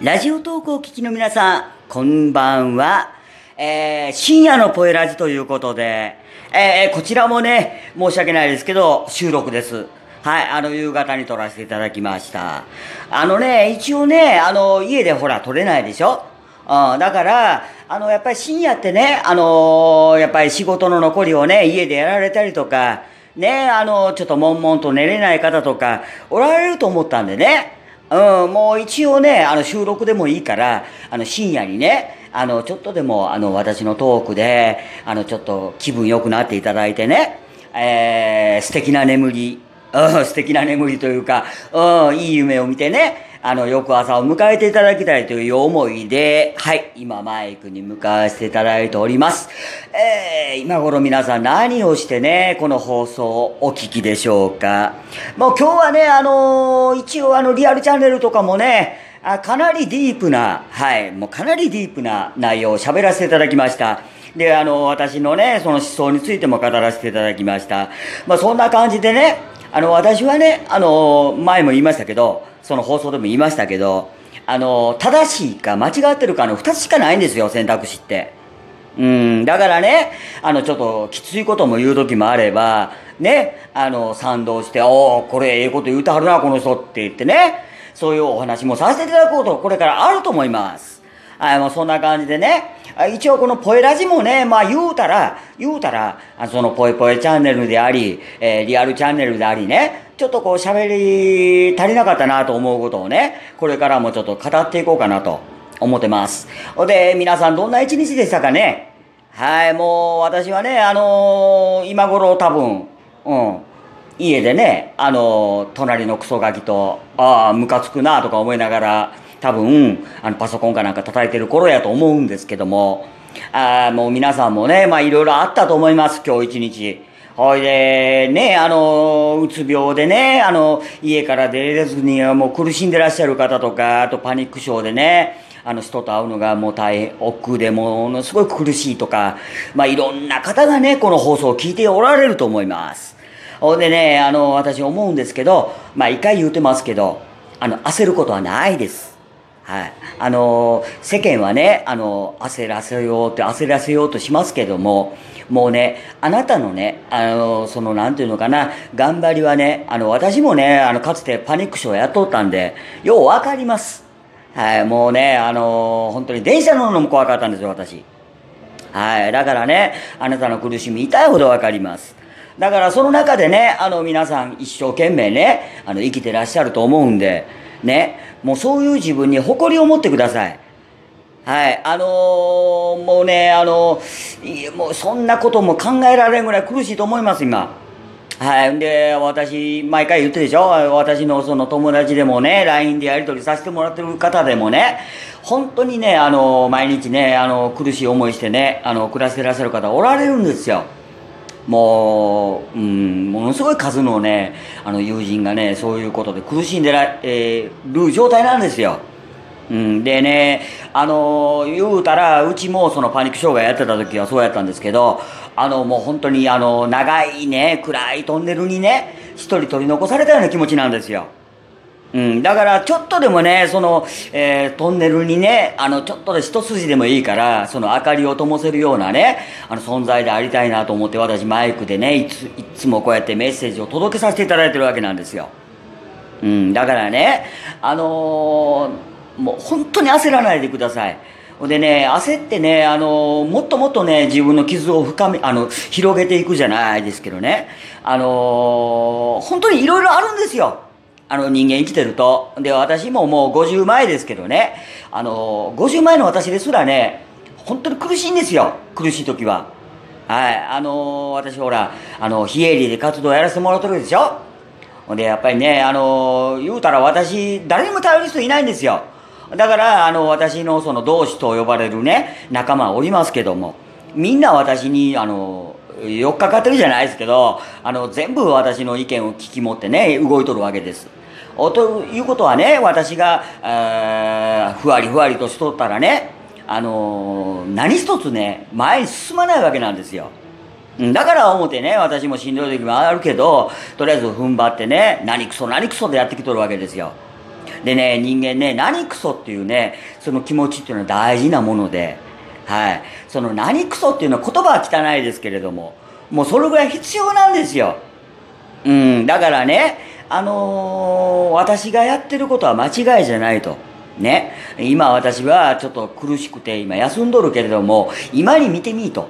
ラジオトークを聞きの皆さん、こんばんは。えー、深夜のポエラジということで、えー、こちらもね、申し訳ないですけど、収録です。はい、あの、夕方に撮らせていただきました。あのね、一応ね、あの、家でほら、撮れないでしょ？うん、だから、あの、やっぱり深夜ってね、あのやっぱり仕事の残りをね、家でやられたりとか、ね、あの、ちょっと悶々と寝れない方とか、おられると思ったんでね、うん、もう一応ね、あの収録でもいいから、あの深夜にね、あのちょっとでもあの私のトークで、あのちょっと気分良くなっていただいてね、えー、素敵な眠り、うん、素敵な眠りというか、うん、いい夢を見てね、あの、翌朝を迎えていただきたいという思いで、はい、今マイクに向かわせていただいております。えー、今頃皆さん何をしてね、この放送をお聞きでしょうか。もう今日はね、あのー一応あの、リアルチャンネルとかもね、あかなりディープな、はい、もうかなりディープな内容を喋らせていただきました。で、あの、私のね、その思想についても語らせていただきました。まあ、そんな感じでね、あの、私はね、あの、前も言いましたけど、その放送でも言いましたけど、あの、正しいか間違ってるかの二つしかないんですよ、選択肢って。うん、だからね、あの、ちょっときついことも言う時もあれば、ね、あの、賛同して、おおこれええこと言うてはるな、この人って言ってね、そういうお話もさせていただくこと、これからあると思います。はい、もうそんな感じでね、一応このポエラジもね、まあ言うたら、言うたら、そのポエポエチャンネルであり、えーリアルチャンネルでありね、ちょっとこう喋り足りなかったなと思うことをね、これからもちょっと語っていこうかなと思ってます。ほんで、皆さんどんな一日でしたかね？はい、もう私はね、あのー今頃多分、うん、家でね、あのー隣のクソガキと、ああ、ムカつくなとか思いながら、多分、あの、パソコンかなんか叩いてる頃やと思うんですけども、ああ、もう皆さんもね、まあいろいろあったと思います、今日一日。ほいで、ね、あの、うつ病でね、あの、家から出れずに、もう苦しんでらっしゃる方とか、あとパニック症でね、あの人と会うのがもう大変、億でものすごい苦しいとか、まあいろんな方がね、この放送を聞いておられると思います。ほんでね、あの、私思うんですけど、まあ一回言うてますけど、あの、焦ることはないです。はい。あの、世間はね、あの、焦らせようって焦らせようとしますけども、もうね、あなたのね、あの、その、なんていうのかな、頑張りはね、あの、私もね、あの、かつてパニック症をやっとったんで、ようわかります。はい、もうね、あの、本当に電車乗るのも怖かったんですよ、私。はい。だからね、あなたの苦しみ痛いほどわかります。だからその中でね、あの皆さん一生懸命ね、あの生きてらっしゃると思うんで、ね、もうそういう自分に誇りを持ってください。はい。あのーもうね、あのいやもうそんなことも考えられんぐらい苦しいと思います、今。はい。で、私、毎回言ってでしょ？私のその友達でもね、LINE でやり取りさせてもらってる方でもね、本当にね、あの、毎日ね、あの、苦しい思いしてね、あの、暮らしてらっしゃる方おられるんですよ。もう、うん、ものすごい数のね、あの、友人がね、そういうことで苦しんでら、える状態なんですよ。うん、でね、あの言うたら、うちもそのパニック障害やってた時はそうやったんですけど、あの、もう本当にあの、長いね、暗いトンネルにね、一人取り残されたような気持ちなんですよ。うん、だから、ちょっとでもね、その、えートンネルにね、あの、ちょっとで一筋でもいいから、その明かりを灯せるようなね、あの、存在でありたいなと思って、私マイクでね、いつ、いつもこうやってメッセージを届けさせていただいてるわけなんですよ。うん、だからね、あのーもう本当に焦らないでください。ほんでね、焦ってね、あのもっともっとね、自分の傷を深め、あの、広げていくじゃないですけどね、あの本当にいろいろあるんですよ。あの、人間生きてると。で、私ももう50前ですけどね、あの50前の私ですらね、本当に苦しいんですよ。苦しい時は。はい。あの私ほら、あの、非営利で活動やらせてもらってるでしょほんで、やっぱりね、あの、言うたら私、誰にも頼る人いないんですよ。だから、あの、私のその同志と呼ばれるね、仲間おりますけども、みんな私に、あの、よっかかってるじゃないですけど、あの、全部私の意見を聞き持ってね、動いとるわけです。おということはね、私が、あーふわりふわりとしとったらね、あの何一つね、前に進まないわけなんですよ。だから思ってね、私もしんどい時もあるけど、とりあえず踏ん張ってね、何クソ何クソでやってきとるわけですよ。でね、人間ね、何クソっていうね、その気持ちっていうのは大事なもので、はい。その何クソっていうのは言葉は汚いですけれども、もうそれぐらい必要なんですよ。うん、だからね、あのー、私がやってることは間違いじゃないと。ね。今私はちょっと苦しくて今休んどるけれども、今に見てみいと。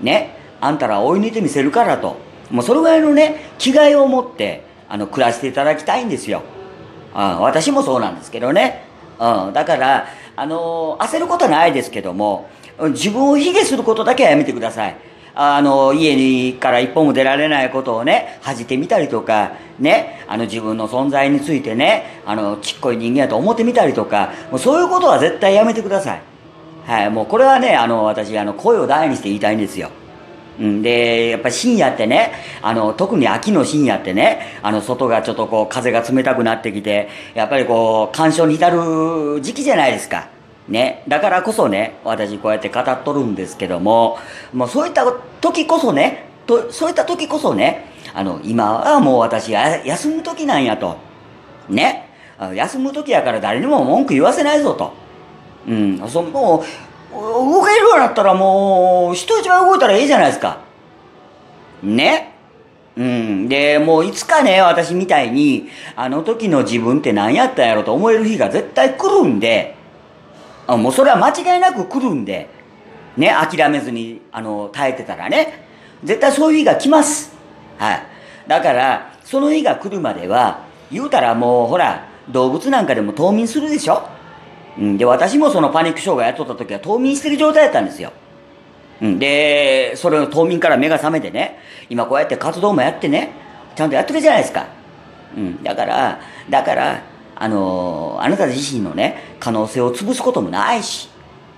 ね。あんたら追い抜いてみせるからと。もうそれぐらいのね、気概を持って、あの、暮らしていただきたいんですよ。うん、私もそうなんですけどね。うん、だから、あの、焦ることはないですけども、自分を卑下することだけはやめてください。あの、家にから一歩も出られないことをね、恥じてみたりとか、ね、あの自分の存在についてね、あの、ちっこい人間やと思ってみたりとか、もうそういうことは絶対やめてください。はい、もうこれはね、あの、私、あの、声を大にして言いたいんですよ。うん、で、やっぱり深夜ってね、あの、特に秋の深夜ってね、あの、外がちょっとこう、風が冷たくなってきて、やっぱりこう、干渉に至る時期じゃないですか。ね、だからこそね、私こうやって語っとるんですけども、もうそういった時こそね、とそういった時こそね、あの、今はもう私休む時なんやと。ね。休む時やから誰にも文句言わせないぞと。うん。そもう、動けるようになったらもう、人一倍動いたらいいじゃないですか。ね。うん。で、もういつかね、私みたいに、あの時の自分って何やったんやろと思える日が絶対来るんで、あもうそれは間違いなく来るんで、ね、諦めずに、あの、耐えてたらね、絶対そういう日が来ます。はい。だから、その日が来るまでは、言うたらもう、ほら、動物なんかでも冬眠するでしょうん、で、私もそのパニック障害やっとった時は冬眠してる状態やったんですよ。うん、で、それを冬眠から目が覚めてね、今こうやって活動もやってね、ちゃんとやってるじゃないですか。うん、だから、だから、あのあなた自身のね、可能性を潰すこともないし、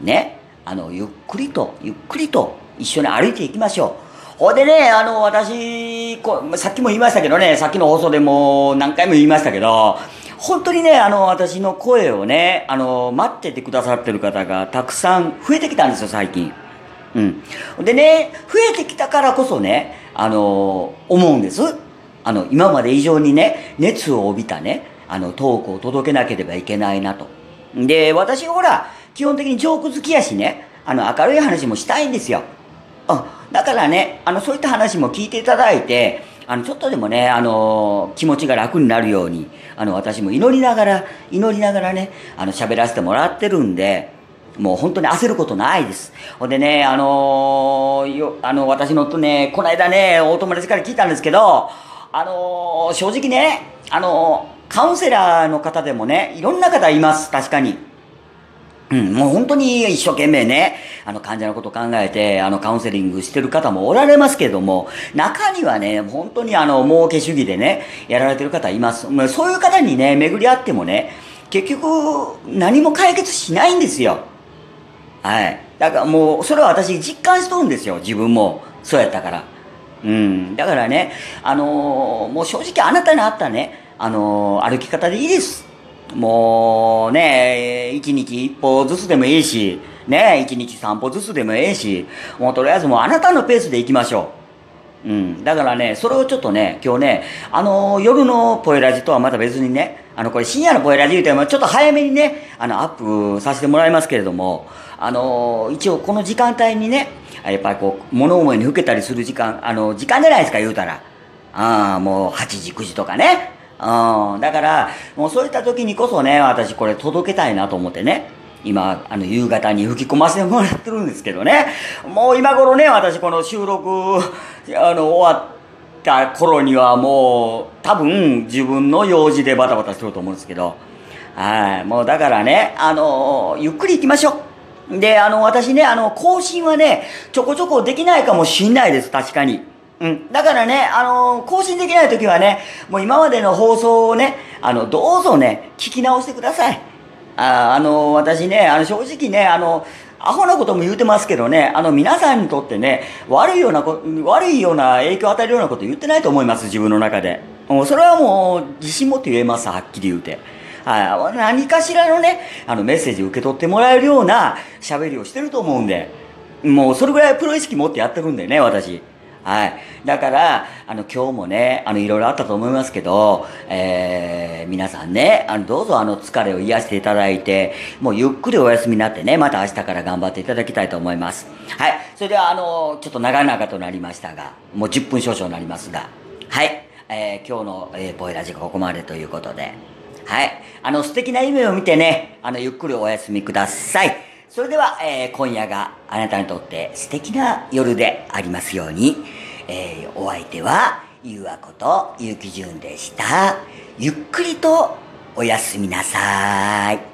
ね、あの、ゆっくりと、ゆっくりと一緒に歩いていきましょう。ほいでね、あの、私こ、さっきも言いましたけどね、さっきの放送でも何回も言いましたけど、本当にね、あの、私の声をね、あの、待っててくださってる方がたくさん増えてきたんですよ、最近。うん。でね、増えてきたからこそね、あの、思うんです。あの、今まで以上にね、熱を帯びたね、あの、トークを届けなければいけないなと。で、私ほら、基本的にジョーク好きやしね、あの、明るい話もしたいんですよ。うん。だからね、あの、そういった話も聞いていただいて、あの、ちょっとでもね、あの、気持ちが楽になるように、あの、私も祈りながら、祈りながらね、あの、喋らせてもらってるんで、もう本当に焦ることないです。ほんでね、あのー、よ、あの、私のとね、この間ね、お友達から聞いたんですけど、あのー、正直ね、あのーカウンセラーの方でもね、いろんな方います、確かに。うん、もう本当に一生懸命ね、あの患者のことを考えて、あのカウンセリングしてる方もおられますけども、中にはね、本当にあの儲け主義でね、やられてる方います。そういう方にね、巡り合ってもね、結局何も解決しないんですよ。はい。だからもう、それは私実感しとるんですよ、自分も。そうやったから。うん。だからね、あのー、もう正直あなたにあったね、あのー、歩き方でいいです。もうね、一日一歩ずつでもいいし、ね、一日三歩ずつでもいいし、もうとりあえずもうあなたのペースで行きましょう。うん。だからね、それをちょっとね、今日ね、あの、夜のポエラジとはまた別にね、あの、これ深夜のポエラジ言うてもちょっと早めにね、あの、アップさせてもらいますけれども、あの、一応この時間帯にね、やっぱりこう、物思いにふけたりする時間、あの、時間じゃないですか、言うたら。ああ、もう8時、9時とかね。うん。だから、もうそういった時にこそね、私これ届けたいなと思ってね。今、あの、夕方に吹き込ませてもらってるんですけどね。もう今頃ね、私この収録、あの、終わった頃にはもう、多分自分の用事でバタバタしてると思うんですけど。はい。もうだからね、あの、ゆっくり行きましょう。で、あの、私ね、あの、更新はね、ちょこちょこできないかもしんないです、確かに。うん。だからね、あのー、更新できない時はね、もう今までの放送をね、あの、どうぞね、聞き直してください。ああのー、私ね、あの、正直ね、あの、アホなことも言うてますけどね、あの、皆さんにとってね、悪いようなこ、悪いような影響を与えるようなこと言ってないと思います、自分の中で。もうそれはもう、自信持って言えます、はっきり言うて。はい。何かしらのね、あの、メッセージ受け取ってもらえるような喋りをしてると思うんで、もうそれぐらいプロ意識持ってやってるんでね、私。はい。だから、あの、今日もね、あの、いろいろあったと思いますけど、えー、皆さんね、あの、どうぞあの、疲れを癒していただいて、もうゆっくりお休みになってね、また明日から頑張っていただきたいと思います。はい。それでは、あの、ちょっと長々となりましたが、もう10分少々になりますが、はい。えー、今日の、えー、ポエラジがここまでということで、はい。あの、素敵な夢を見てね、あの、ゆっくりお休みください。それでは、えー今夜があなたにとって素敵な夜でありますように、えーお相手は、ゆうあこと、ゆうきじゅんでした。ゆっくりとおやすみなさい。